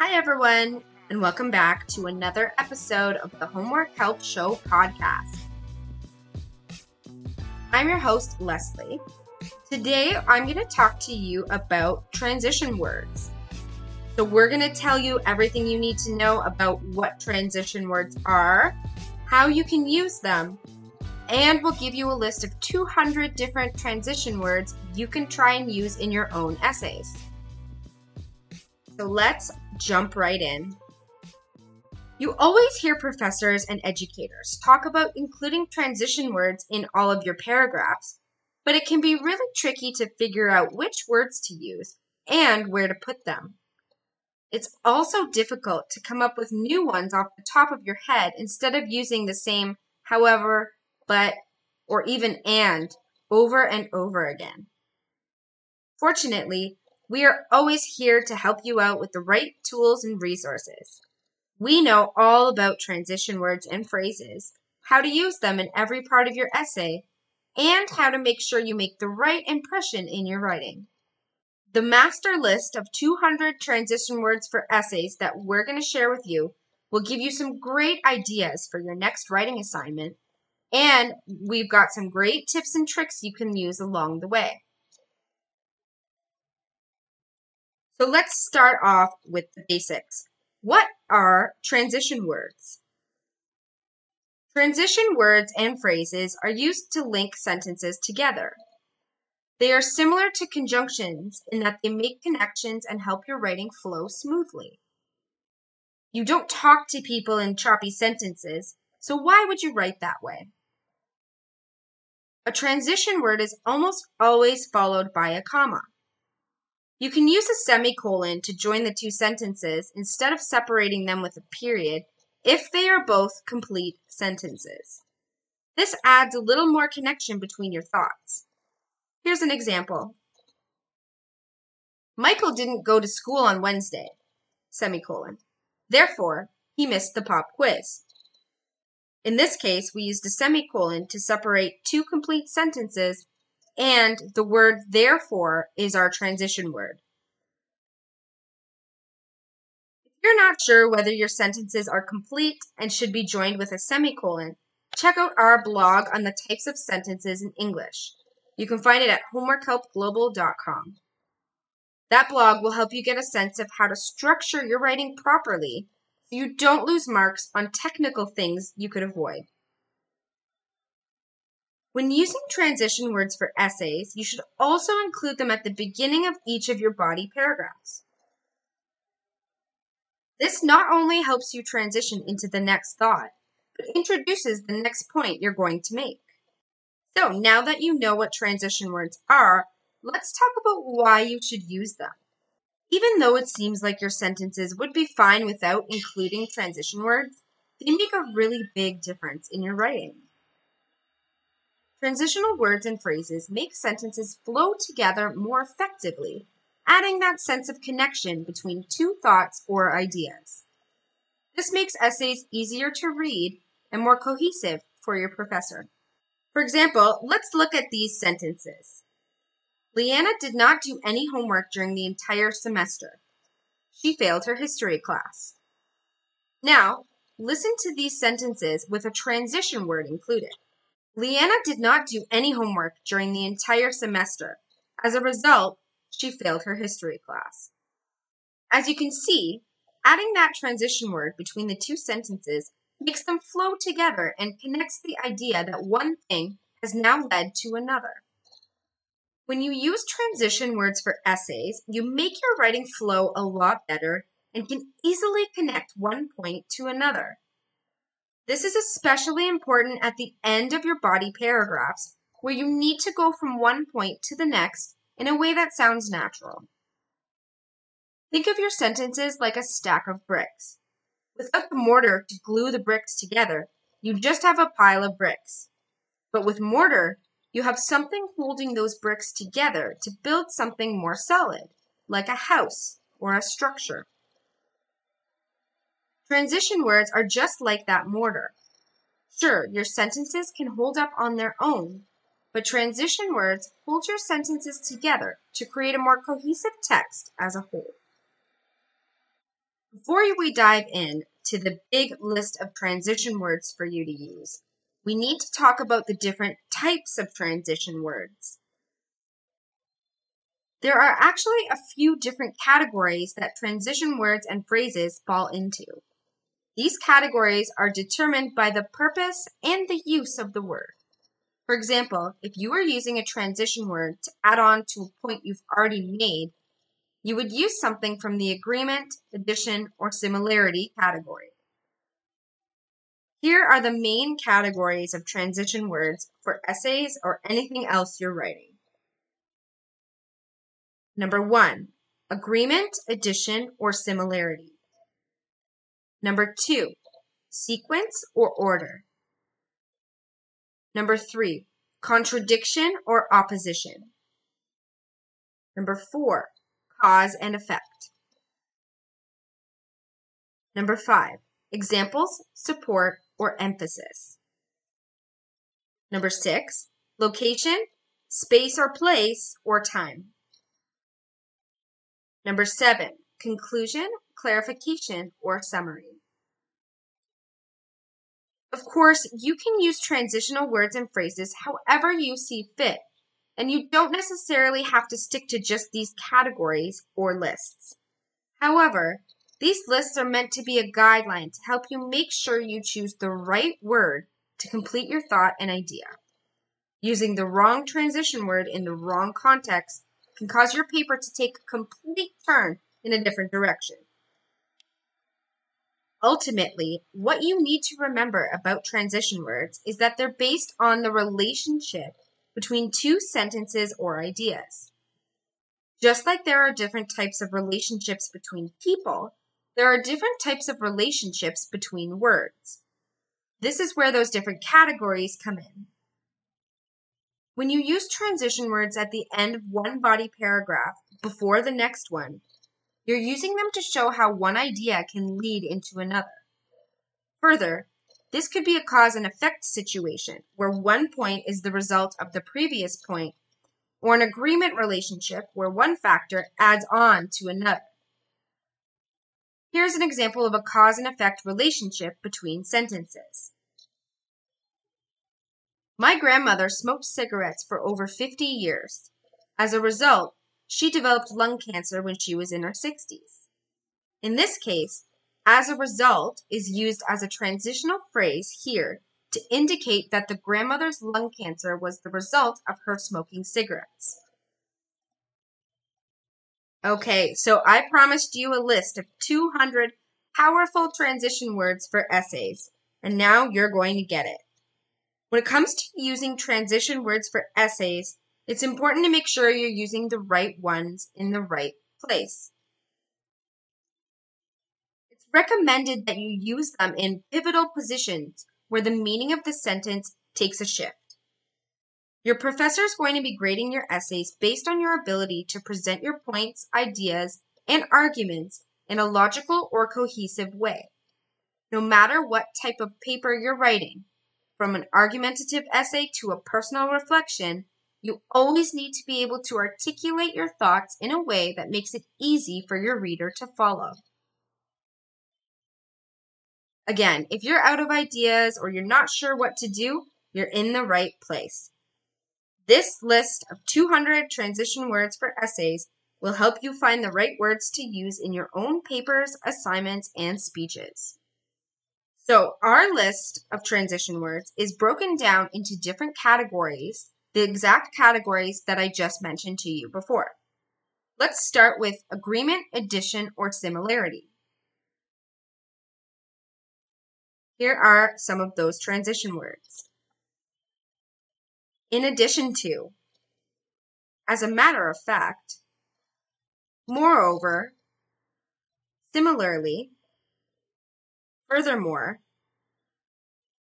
Hi, everyone, and welcome back to another episode of the Homework Help Show podcast. I'm your host, Lesley. Today, I'm going to talk to you about transition words. So, we're going to tell you everything you need to know about what transition words are, how you can use them, and we'll give you a list of 200 different transition words you can try and use in your own essays. So let's jump right in. You always hear professors and educators talk about including transition words in all of your paragraphs, but it can be really tricky to figure out which words to use and where to put them. It's also difficult to come up with new ones off the top of your head instead of using the same however, but, or even and over and over again. Fortunately, we are always here to help you out with the right tools and resources. We know all about transition words and phrases, how to use them in every part of your essay, and how to make sure you make the right impression in your writing. The master list of 200 transition words for essays that we're going to share with you will give you some great ideas for your next writing assignment, and we've got some great tips and tricks you can use along the way. So let's start off with the basics. What are transition words? Transition words and phrases are used to link sentences together. They are similar to conjunctions in that they make connections and help your writing flow smoothly. You don't talk to people in choppy sentences, so why would you write that way? A transition word is almost always followed by a comma. You can use a semicolon to join the two sentences instead of separating them with a period if they are both complete sentences. This adds a little more connection between your thoughts. Here's an example. Michael didn't go to school on Wednesday, semicolon. Therefore, he missed the pop quiz. In this case, we used a semicolon to separate two complete sentences and the word therefore is our transition word. If you're not sure whether your sentences are complete and should be joined with a semicolon, check out our blog on the types of sentences in English. You can find it at homeworkhelpglobal.com. That blog will help you get a sense of how to structure your writing properly so you don't lose marks on technical things you could avoid. When using transition words for essays, you should also include them at the beginning of each of your body paragraphs. This not only helps you transition into the next thought, but introduces the next point you're going to make. So now that you know what transition words are, let's talk about why you should use them. Even though it seems like your sentences would be fine without including transition words, they make a really big difference in your writing. Transitional words and phrases make sentences flow together more effectively, adding that sense of connection between two thoughts or ideas. This makes essays easier to read and more cohesive for your professor. For example, let's look at these sentences. Leanna did not do any homework during the entire semester. She failed her history class. Now, listen to these sentences with a transition word included. Leanna did not do any homework during the entire semester. As a result, she failed her history class. As you can see, adding that transition word between the two sentences makes them flow together and connects the idea that one thing has now led to another. When you use transition words for essays, you make your writing flow a lot better and can easily connect one point to another. This is especially important at the end of your body paragraphs, where you need to go from one point to the next in a way that sounds natural. Think of your sentences like a stack of bricks. Without the mortar to glue the bricks together, you just have a pile of bricks. But with mortar, you have something holding those bricks together to build something more solid, like a house or a structure. Transition words are just like that mortar. Sure, your sentences can hold up on their own, but transition words hold your sentences together to create a more cohesive text as a whole. Before we dive in to the big list of transition words for you to use, we need to talk about the different types of transition words. There are actually a few different categories that transition words and phrases fall into. These categories are determined by the purpose and the use of the word. For example, if you are using a transition word to add on to a point you've already made, you would use something from the agreement, addition, or similarity category. Here are the main categories of transition words for essays or anything else you're writing. Number one, agreement, addition, or similarity. Number two, sequence or order. Number three, contradiction or opposition. Number four, cause and effect. Number five, examples, support, or emphasis. Number six, location, space or place, or time. Number seven, conclusion, clarification, or summary. Of course, you can use transitional words and phrases however you see fit, and you don't necessarily have to stick to just these categories or lists. However, these lists are meant to be a guideline to help you make sure you choose the right word to complete your thought and idea. Using the wrong transition word in the wrong context can cause your paper to take a complete turn in a different direction. Ultimately, what you need to remember about transition words is that they're based on the relationship between two sentences or ideas. Just like there are different types of relationships between people, there are different types of relationships between words. This is where those different categories come in. When you use transition words at the end of one body paragraph before the next one, you're using them to show how one idea can lead into another. Further, this could be a cause and effect situation where one point is the result of the previous point, or an agreement relationship where one factor adds on to another. Here's an example of a cause and effect relationship between sentences. My grandmother smoked cigarettes for over 50 years. As a result, she developed lung cancer when she was in her 60s. In this case, as a result is used as a transitional phrase here to indicate that the grandmother's lung cancer was the result of her smoking cigarettes. Okay, so I promised you a list of 200 powerful transition words for essays, and now you're going to get it. When it comes to using transition words for essays, it's important to make sure you're using the right ones in the right place. It's recommended that you use them in pivotal positions where the meaning of the sentence takes a shift. Your professor is going to be grading your essays based on your ability to present your points, ideas, and arguments in a logical or cohesive way. No matter what type of paper you're writing, from an argumentative essay to a personal reflection, you always need to be able to articulate your thoughts in a way that makes it easy for your reader to follow. Again, if you're out of ideas or you're not sure what to do, you're in the right place. This list of 200 transition words for essays will help you find the right words to use in your own papers, assignments, and speeches. So, our list of transition words is broken down into different categories the exact categories that I just mentioned to you before. Let's start with agreement, addition, or similarity. Here are some of those transition words. In addition to, as a matter of fact, moreover, similarly, furthermore,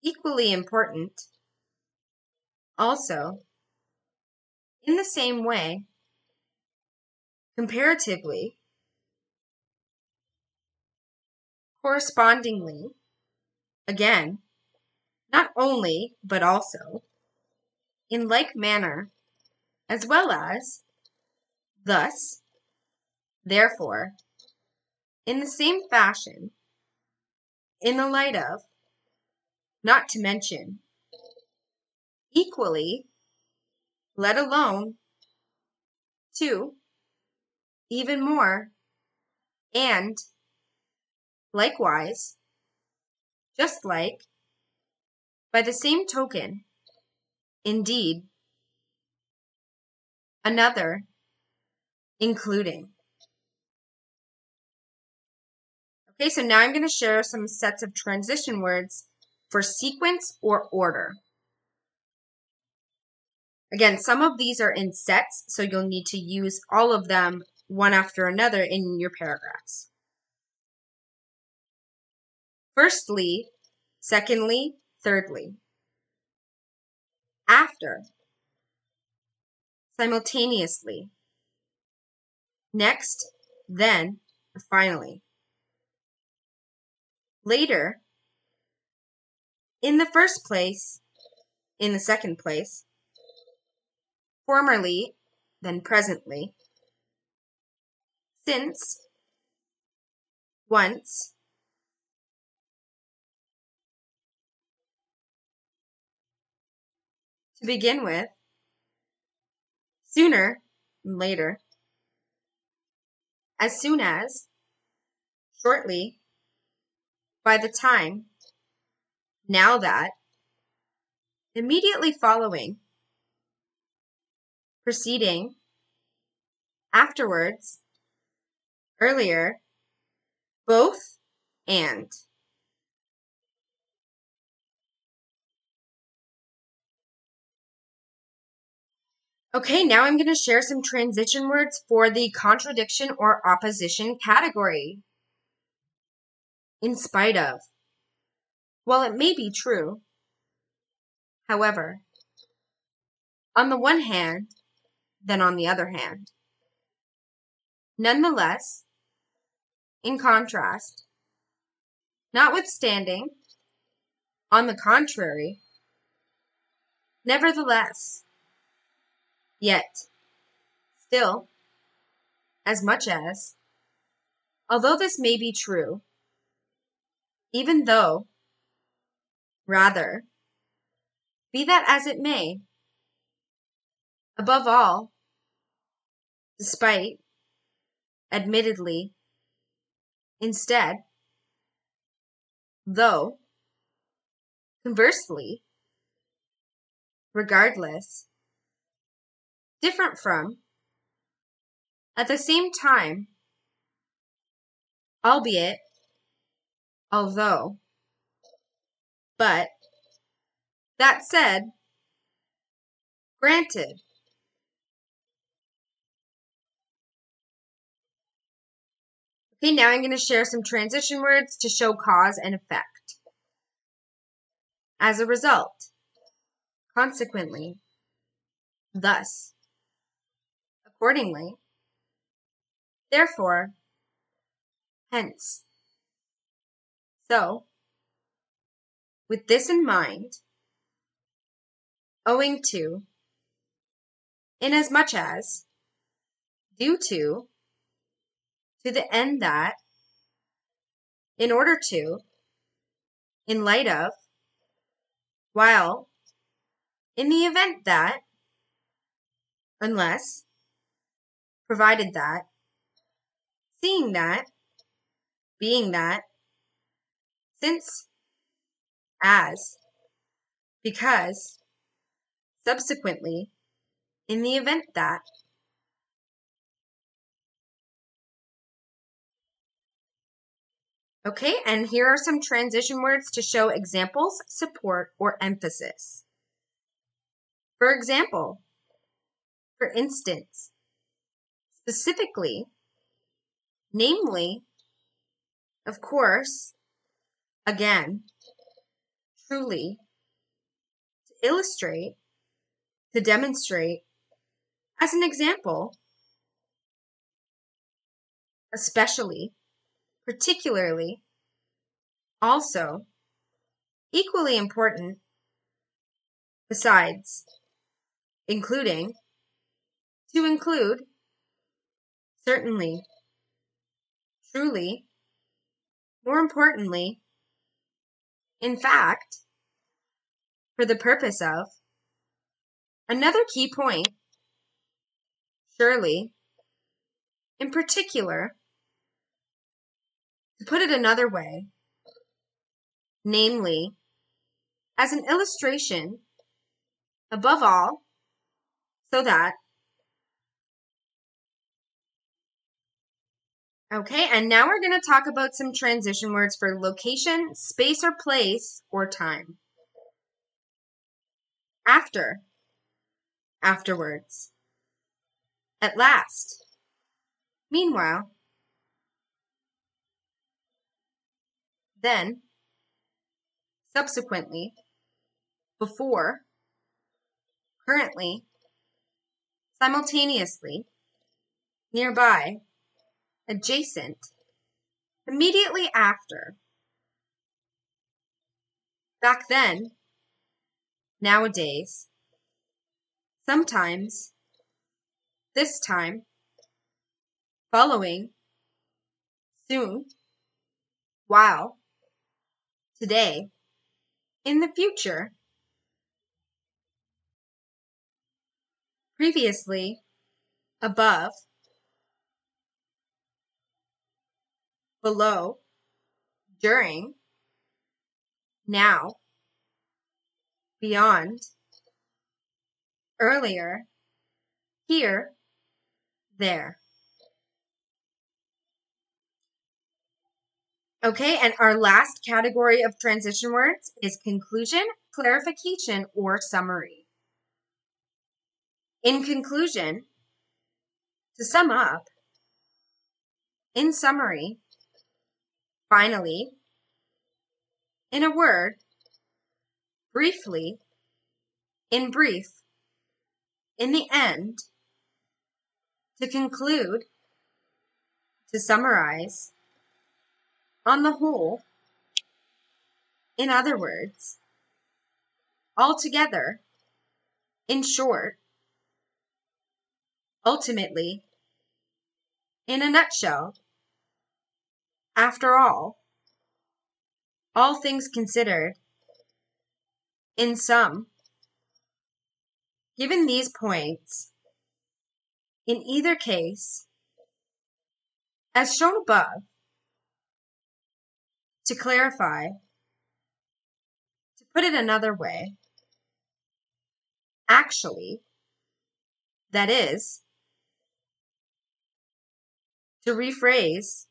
equally important, also, in the same way, comparatively, correspondingly, again, not only, but also, in like manner, as well as, thus, therefore, In the same fashion, in the light of, not to mention, equally, let alone, too, even more, and, likewise, just like, by the same token, indeed, another, including. Okay, so now I'm going to share some sets of transition words for sequence or order. Again, some of these are in sets, so you'll need to use all of them one after another in your paragraphs. Firstly, secondly, thirdly. After, simultaneously. Next, then, finally. Later, in the first place, in the second place, formerly, then presently, since, once, to begin with, sooner, later, as soon as, shortly, by the time, now that, immediately following, preceding, afterwards, earlier, both, and. Okay, now I'm going to share some transition words for the contradiction or opposition category. In spite of. While it may be true, however, on the one hand, then on the other hand. Nonetheless, in contrast, notwithstanding, on the contrary, nevertheless, yet, still, as much as, although this may be true, even though, rather, be that as it may, above all, despite, admittedly, instead, though, conversely, regardless, different from, at the same time, albeit, although, but, that said, granted, Okay, now I'm going to share some transition words to show cause and effect. As a result, consequently, thus, accordingly, therefore, hence. So, with this in mind, owing to, inasmuch as, due to, to the end that, in order to, in light of, while, in the event that, unless, provided that, seeing that, being that, since, as, because, subsequently, in the event that, Okay, and here are some transition words to show examples, support, or emphasis. For example, for instance, specifically, namely, of course, again, truly, to illustrate, to demonstrate, as an example, especially, particularly, also, equally important, besides, including, to include, certainly, truly, more importantly, in fact, for the purpose of, another key point, surely, in particular, to put it another way, namely, as an illustration, above all, so that Okay, and now we're going to talk about some transition words for location, space or place, or time. After, afterwards. At last. Meanwhile. Then. Subsequently. Before. Currently. Simultaneously. Nearby adjacent, immediately after. Back then, nowadays, sometimes, this time, following, soon, while, today, in the future, previously, above, below, during, now, beyond, earlier, here, there. Okay, and our last category of transition words is conclusion, clarification, or summary. In conclusion, to sum up, in summary, Finally, in a word, briefly, in brief, in the end, to conclude, to summarize, on the whole, in other words, altogether, in short, ultimately, in a nutshell, after all, all things considered, in sum, given these points, in either case, as shown above, to clarify, to put it another way, actually, that is, to rephrase,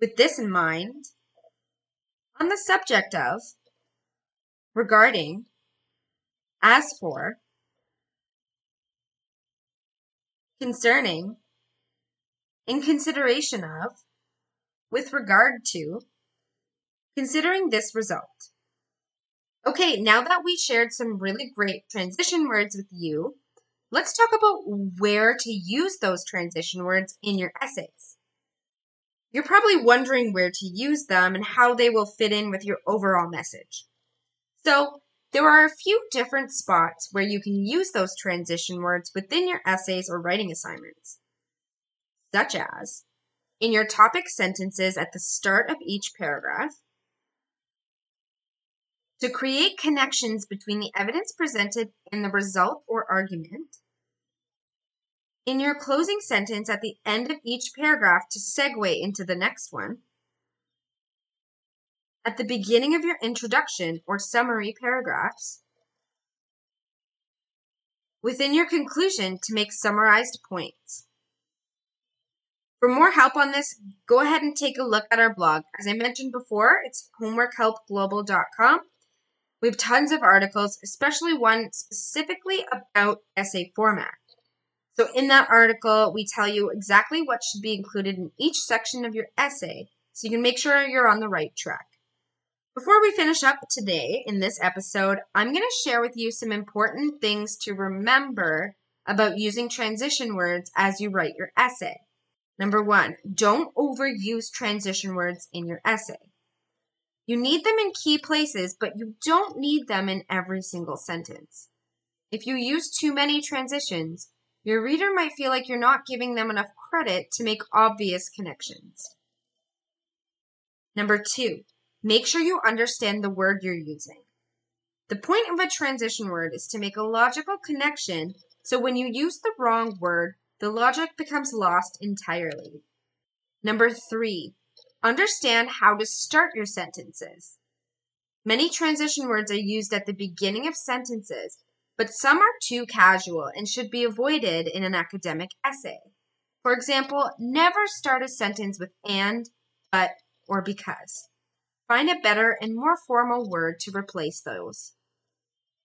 with this in mind, on the subject of, regarding, as for, concerning, in consideration of, with regard to, considering this result. Okay, now that we shared some really great transition words with you, let's talk about where to use those transition words in your essays. You're probably wondering where to use them and how they will fit in with your overall message. So, there are a few different spots where you can use those transition words within your essays or writing assignments, such as in your topic sentences at the start of each paragraph, to create connections between the evidence presented and the result or argument, in your closing sentence at the end of each paragraph to segue into the next one. At the beginning of your introduction or summary paragraphs. Within your conclusion to make summarized points. For more help on this, go ahead and take a look at our blog. As I mentioned before, it's homeworkhelpglobal.com. We have tons of articles, especially one specifically about essay format. So in that article, we tell you exactly what should be included in each section of your essay so you can make sure you're on the right track. Before we finish up today in this episode, I'm going to share with you some important things to remember about using transition words as you write your essay. Number one, don't overuse transition words in your essay. You need them in key places, but you don't need them in every single sentence. If you use too many transitions, your reader might feel like you're not giving them enough credit to make obvious connections. Number two, make sure you understand the word you're using. The point of a transition word is to make a logical connection so when you use the wrong word, the logic becomes lost entirely. Number three, understand how to start your sentences. Many transition words are used at the beginning of sentences, but some are too casual and should be avoided in an academic essay. For example, never start a sentence with and, but, or because. Find a better and more formal word to replace those.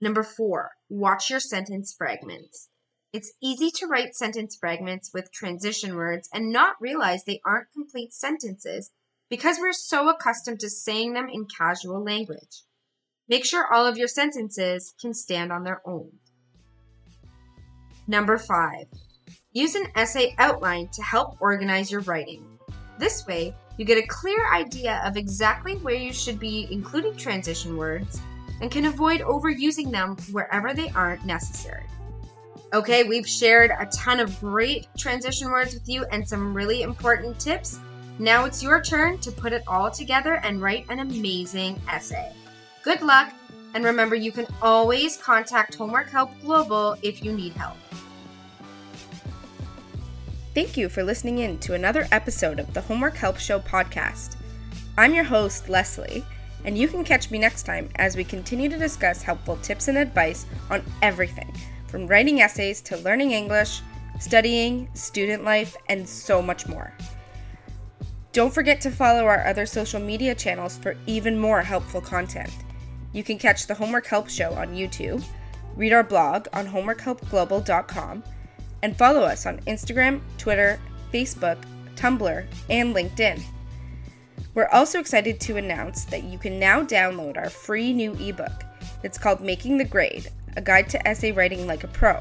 Number four, watch your sentence fragments. It's easy to write sentence fragments with transition words and not realize they aren't complete sentences because we're so accustomed to saying them in casual language. Make sure all of your sentences can stand on their own. Number five, use an essay outline to help organize your writing. This way, you get a clear idea of exactly where you should be including transition words and can avoid overusing them wherever they aren't necessary. Okay, we've shared a ton of great transition words with you and some really important tips. Now it's your turn to put it all together and write an amazing essay. Good luck, and remember you can always contact Homework Help Global if you need help. Thank you for listening in to another episode of the Homework Help Show podcast. I'm your host, Lesley, and you can catch me next time as we continue to discuss helpful tips and advice on everything from writing essays to learning English, studying, student life, and so much more. Don't forget to follow our other social media channels for even more helpful content. You can catch the Homework Help Show on YouTube, read our blog on homeworkhelpglobal.com, and follow us on Instagram, Twitter, Facebook, Tumblr, and LinkedIn. We're also excited to announce that you can now download our free new ebook. It's called Making the Grade a guide to essay writing like a pro,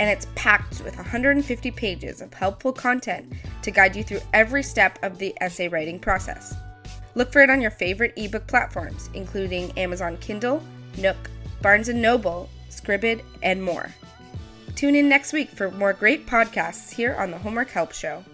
and it's packed with 150 pages of helpful content to guide you through every step of the essay writing process. Look for it on your favorite ebook platforms, including Amazon Kindle, Nook, Barnes & Noble, Scribd, and more. Tune in next week for more great podcasts here on the Homework Help Show.